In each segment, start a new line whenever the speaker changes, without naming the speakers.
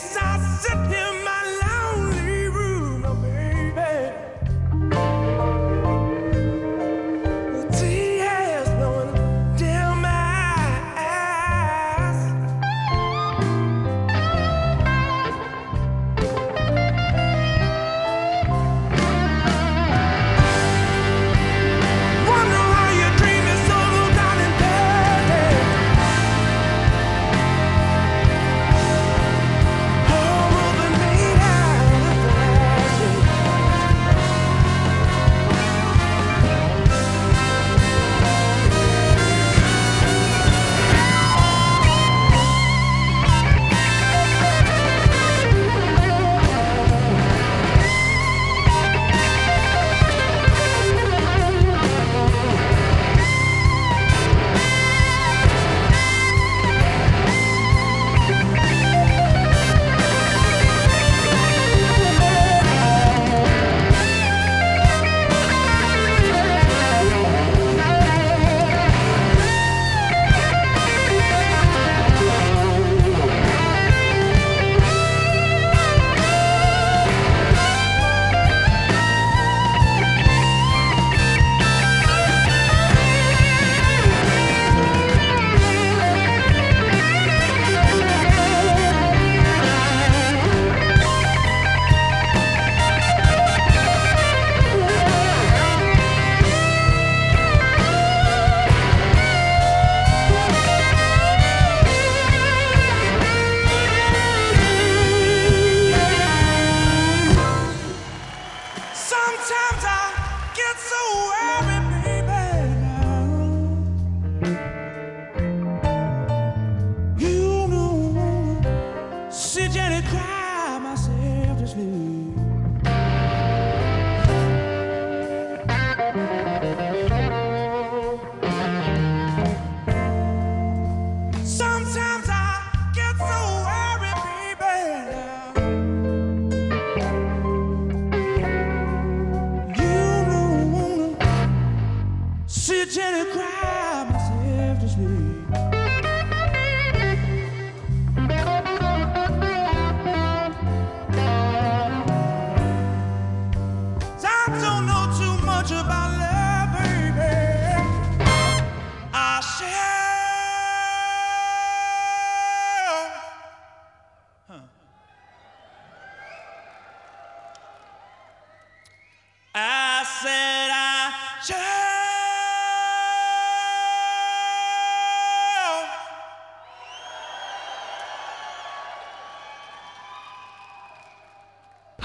Yes, here.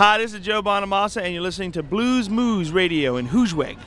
Hi, this is Joe Bonamassa, and you're listening to Blues Moose Radio in Hoosweg.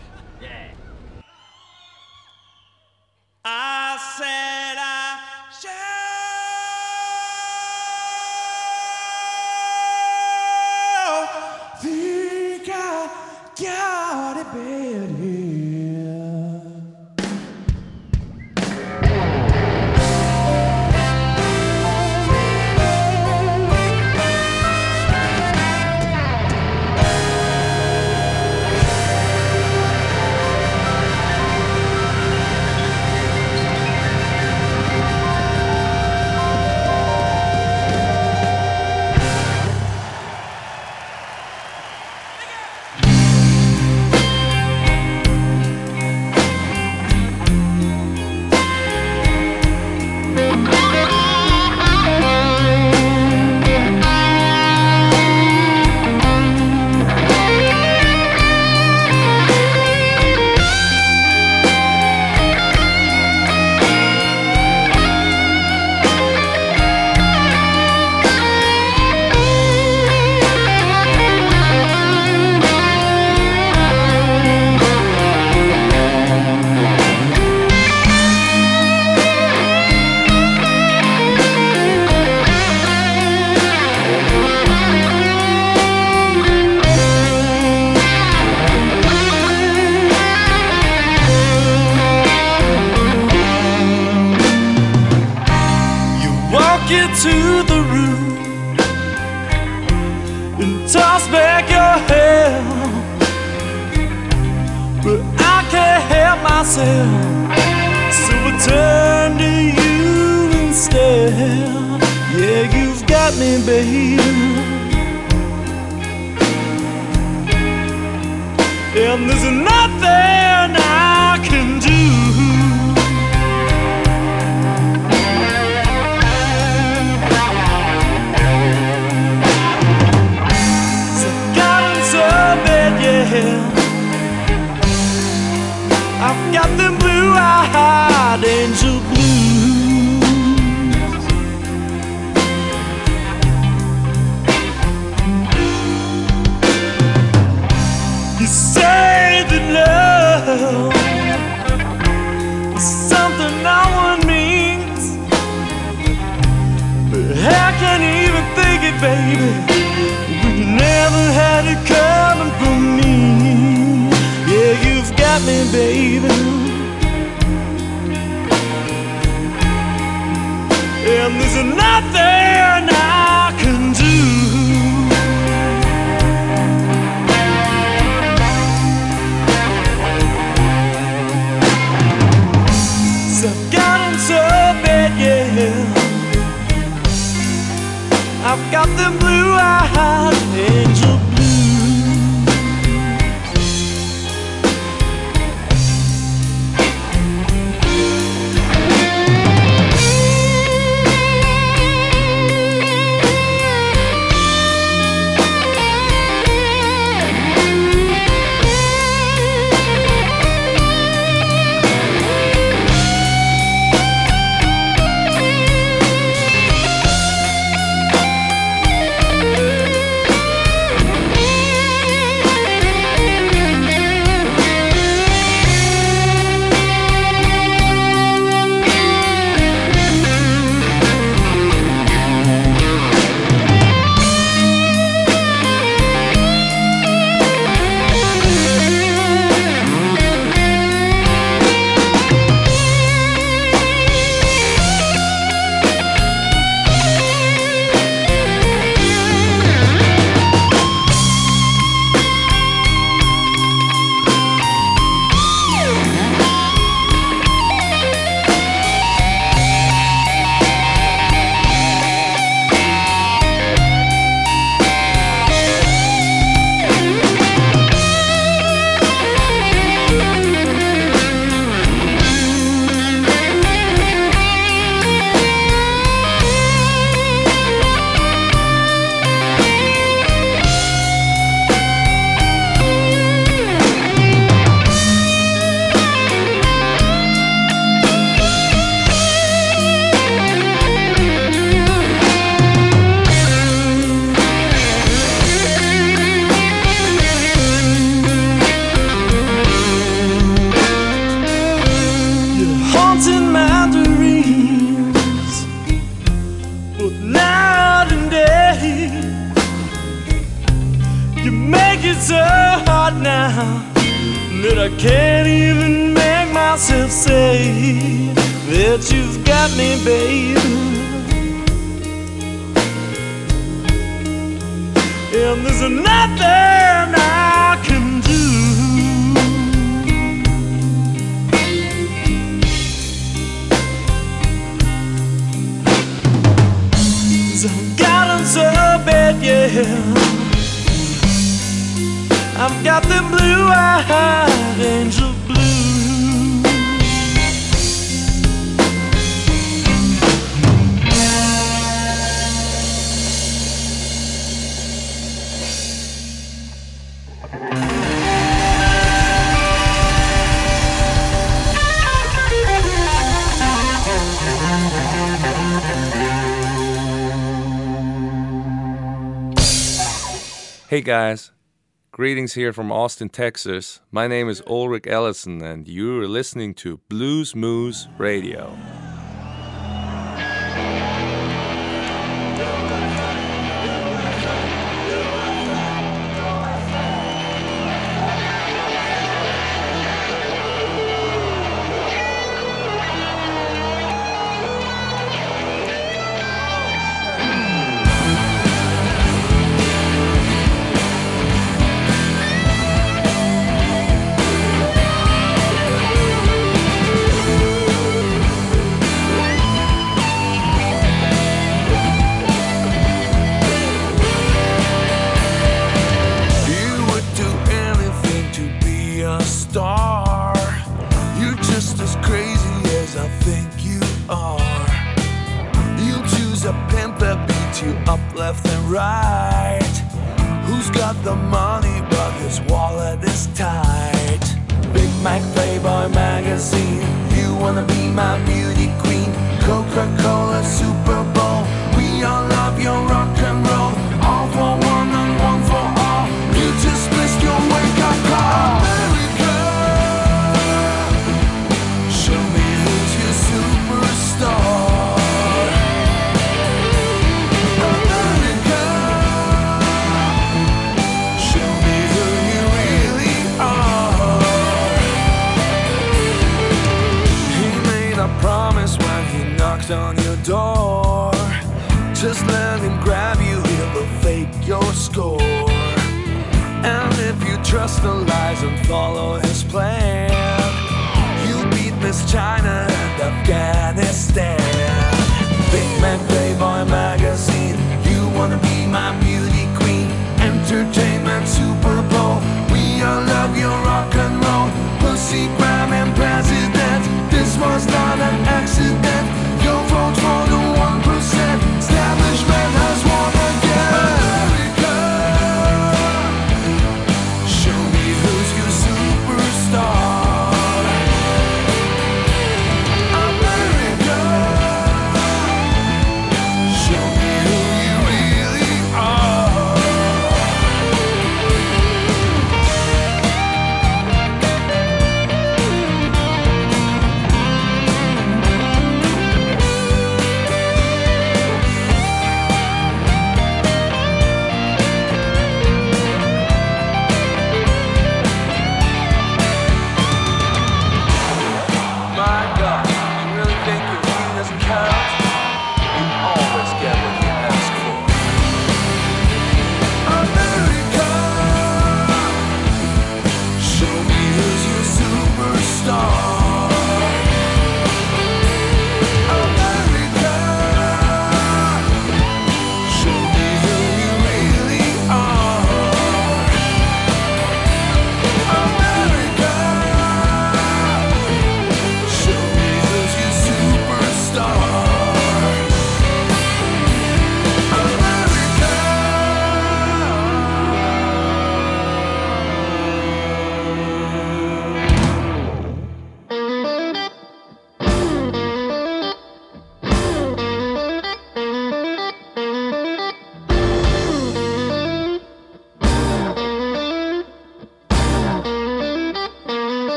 baby. And there's nothing
Hey guys, Greetings here from Austin, Texas. My name is Ulrich Ellison, and you're listening to Blues Moose Radio.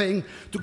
Everything to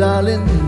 darling.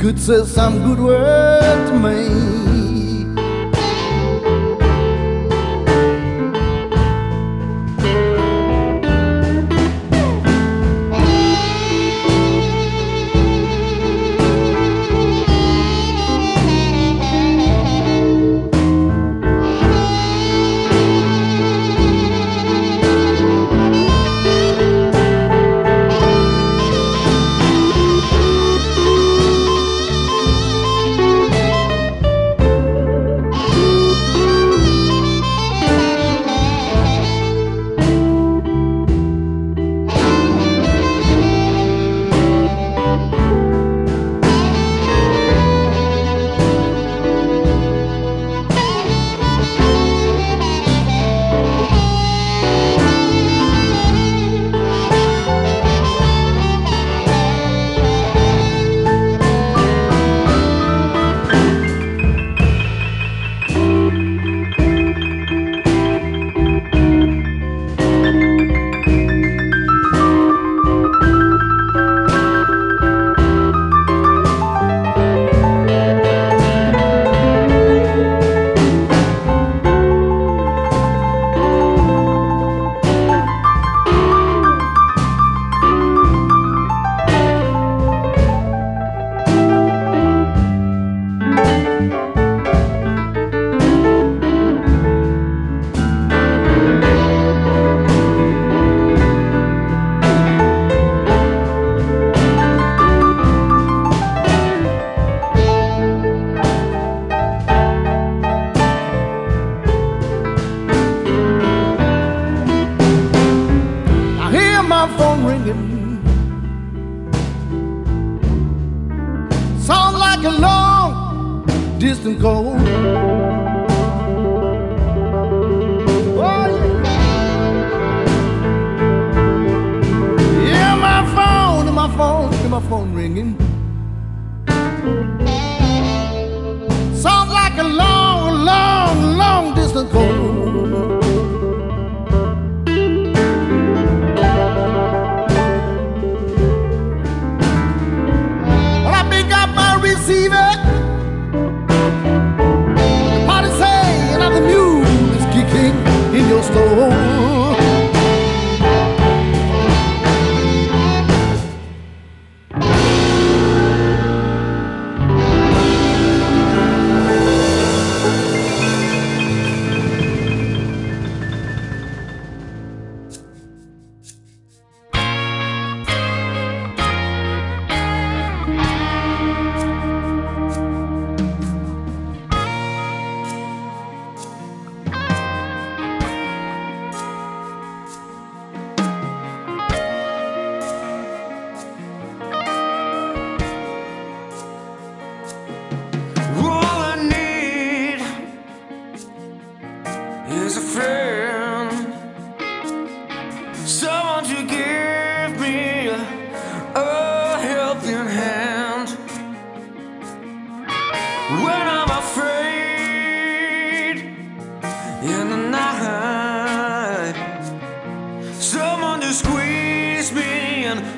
Good says some good word to me. distant goal. Oh, yeah. yeah, my phone, my phone, my phone ringing.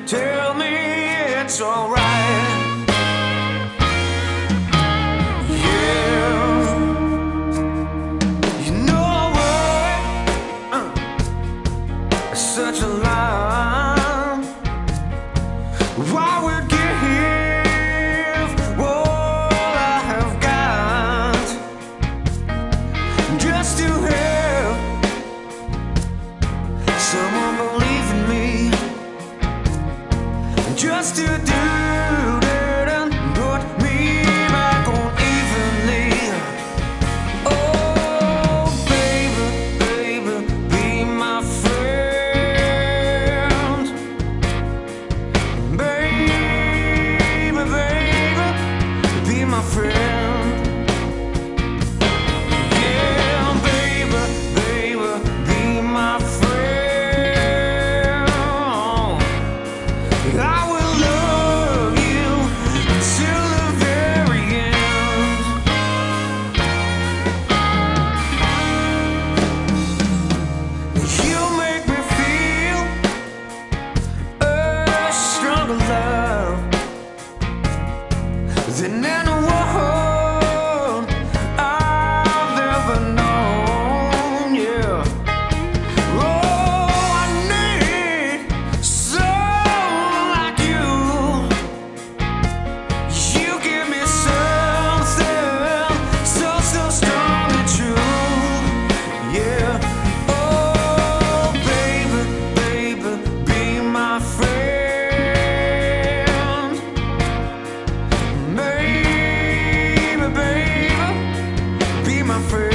Tell me it's alright. my friend.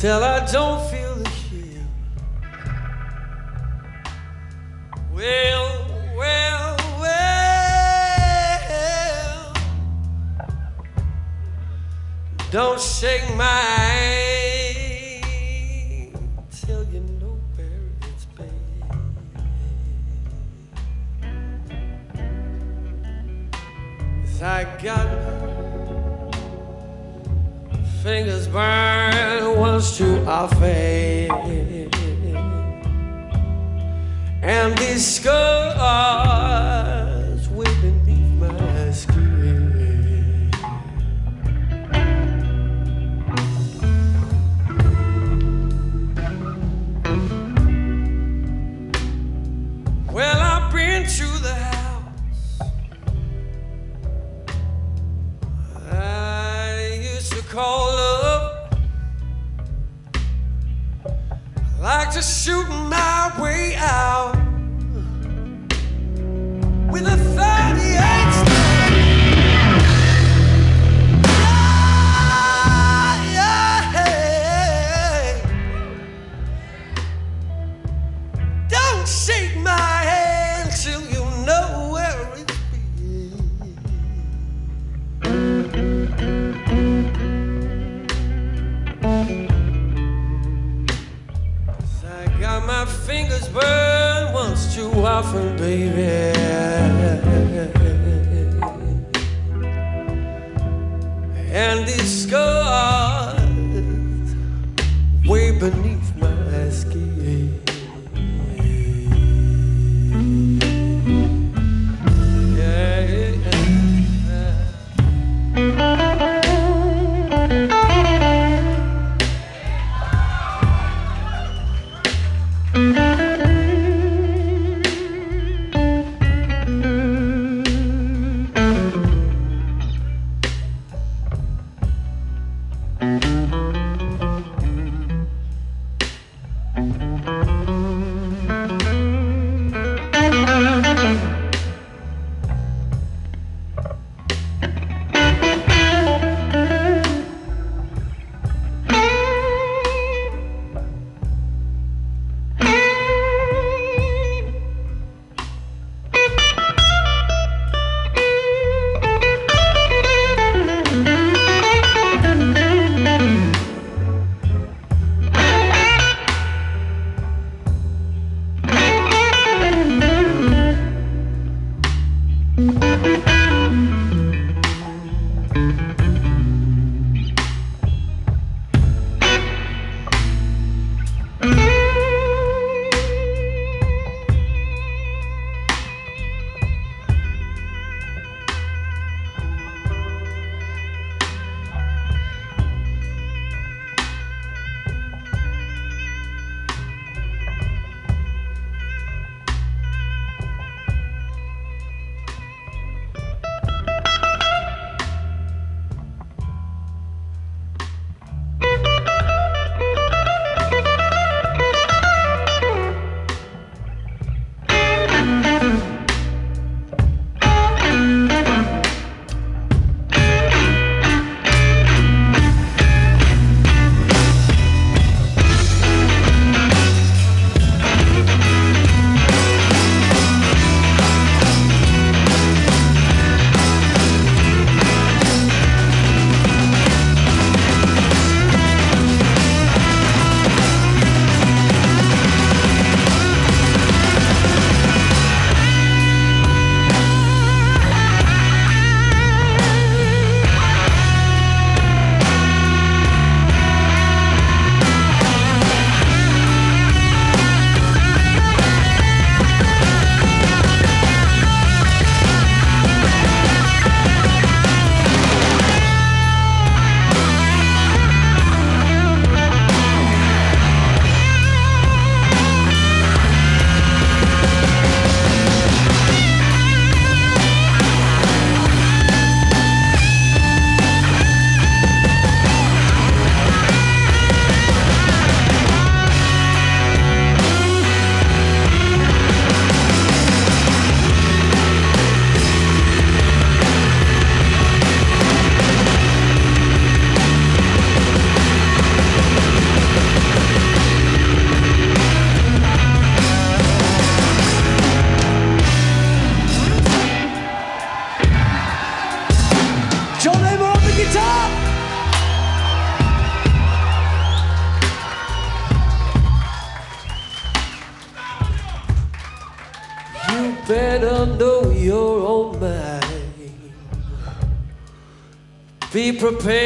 Till I
don't feel the chill. Well, well, well, don't shake my hand I got fingers burn once to our face and these scars
out. Often, baby. Be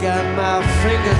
got my fingers